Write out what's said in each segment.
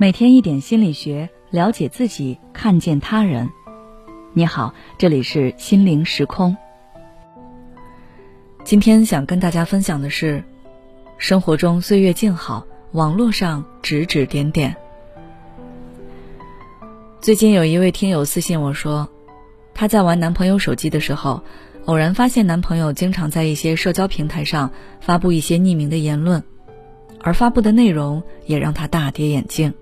每天一点心理学，了解自己，看见他人。你好，这里是心灵时空。今天想跟大家分享的是，生活中岁月静好，网络上指指点点。最近有一位听友私信我说，她在玩男朋友手机的时候，偶然发现男朋友经常在一些社交平台上发布一些匿名的言论，而发布的内容也让她大跌眼镜。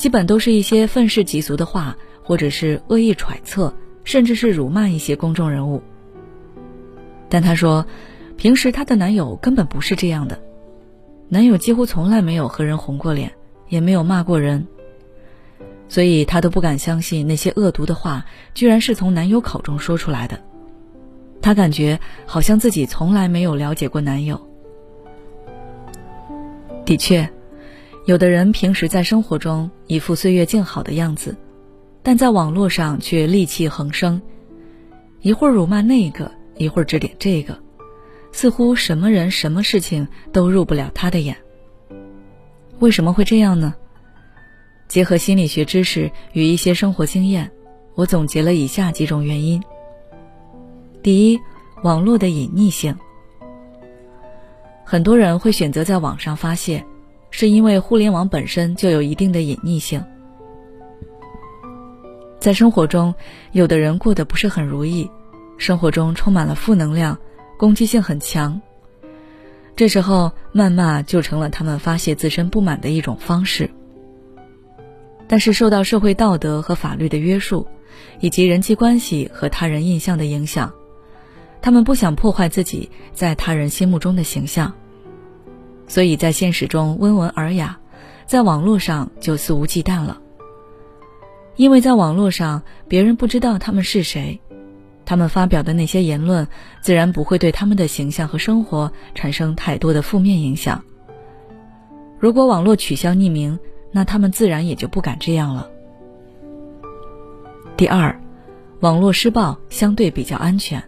基本都是一些愤世嫉俗的话，或者是恶意揣测，甚至是辱骂一些公众人物。但她说，平时她的男友根本不是这样的，男友几乎从来没有和人红过脸，也没有骂过人，所以她都不敢相信那些恶毒的话居然是从男友口中说出来的。她感觉好像自己从来没有了解过男友。的确。有的人平时在生活中一副岁月静好的样子，但在网络上却戾气横生，一会儿辱骂那个，一会儿指点这个，似乎什么人什么事情都入不了他的眼。为什么会这样呢？结合心理学知识与一些生活经验，我总结了以下几种原因。第一，网络的隐匿性，很多人会选择在网上发泄。是因为互联网本身就有一定的隐匿性，在生活中，有的人过得不是很如意，生活中充满了负能量，攻击性很强。这时候，谩骂就成了他们发泄自身不满的一种方式。但是，受到社会道德和法律的约束，以及人际关系和他人印象的影响，他们不想破坏自己在他人心目中的形象。所以在现实中温文尔雅，在网络上就肆无忌惮了。因为在网络上，别人不知道他们是谁，他们发表的那些言论，自然不会对他们的形象和生活产生太多的负面影响。如果网络取消匿名，那他们自然也就不敢这样了。第二，网络施暴相对比较安全。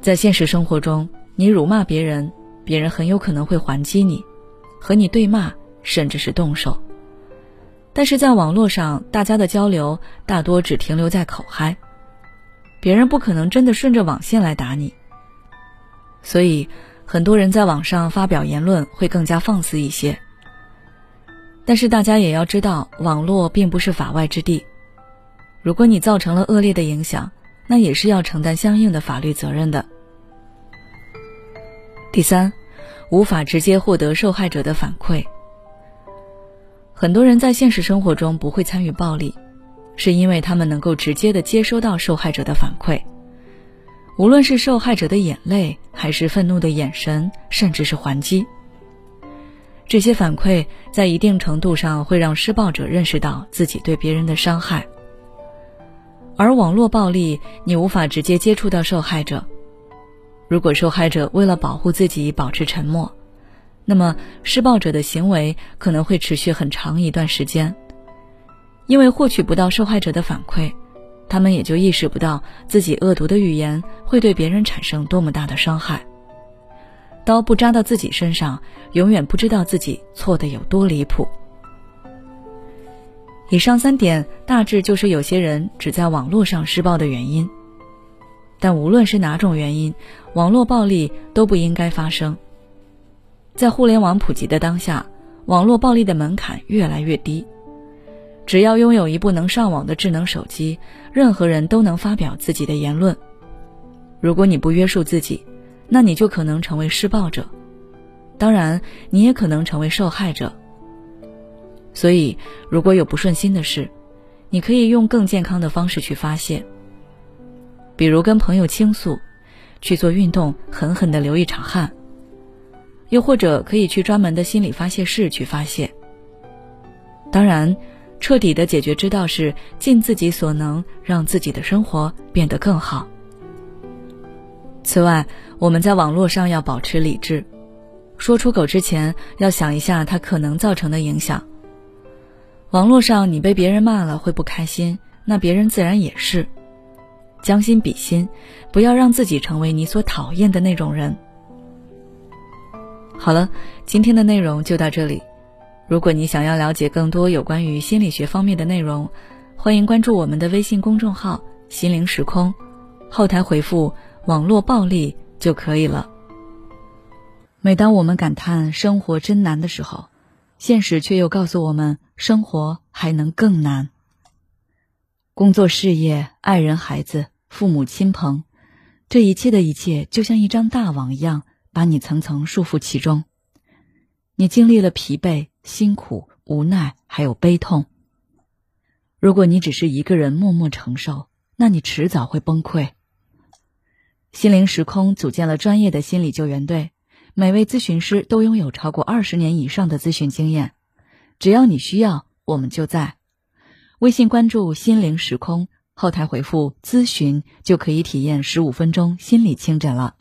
在现实生活中，你辱骂别人。别人很有可能会还击你，和你对骂，甚至是动手。但是在网络上，大家的交流大多只停留在口嗨，别人不可能真的顺着网线来打你。所以，很多人在网上发表言论会更加放肆一些。但是大家也要知道，网络并不是法外之地，如果你造成了恶劣的影响，那也是要承担相应的法律责任的。第三，无法直接获得受害者的反馈。很多人在现实生活中不会参与暴力，是因为他们能够直接的接收到受害者的反馈，无论是受害者的眼泪，还是愤怒的眼神，甚至是还击。这些反馈在一定程度上会让施暴者认识到自己对别人的伤害，而网络暴力，你无法直接接触到受害者。如果受害者为了保护自己保持沉默，那么施暴者的行为可能会持续很长一段时间。因为获取不到受害者的反馈，他们也就意识不到自己恶毒的语言会对别人产生多么大的伤害。刀不扎到自己身上，永远不知道自己错的有多离谱。以上三点大致就是有些人只在网络上施暴的原因。但无论是哪种原因，网络暴力都不应该发生。在互联网普及的当下，网络暴力的门槛越来越低。只要拥有一部能上网的智能手机，任何人都能发表自己的言论。如果你不约束自己，那你就可能成为施暴者，当然，你也可能成为受害者。所以，如果有不顺心的事，你可以用更健康的方式去发泄。比如跟朋友倾诉，去做运动，狠狠的流一场汗。又或者可以去专门的心理发泄室去发泄。当然，彻底的解决之道是尽自己所能，让自己的生活变得更好。此外，我们在网络上要保持理智，说出口之前要想一下它可能造成的影响。网络上你被别人骂了会不开心，那别人自然也是。将心比心，不要让自己成为你所讨厌的那种人。好了，今天的内容就到这里。如果你想要了解更多有关于心理学方面的内容，欢迎关注我们的微信公众号“心灵时空”，后台回复“网络暴力”就可以了。每当我们感叹生活真难的时候，现实却又告诉我们，生活还能更难。工作、事业、爱人、孩子、父母亲朋，这一切的一切，就像一张大网一样，把你层层束缚其中。你经历了疲惫、辛苦、无奈，还有悲痛。如果你只是一个人默默承受，那你迟早会崩溃。心灵时空组建了专业的心理救援队。每位咨询师都拥有超过二十年以上的咨询经验，只要你需要，我们就在。微信关注“心灵时空”，后台回复“咨询”就可以体验十五分钟心理清诊了。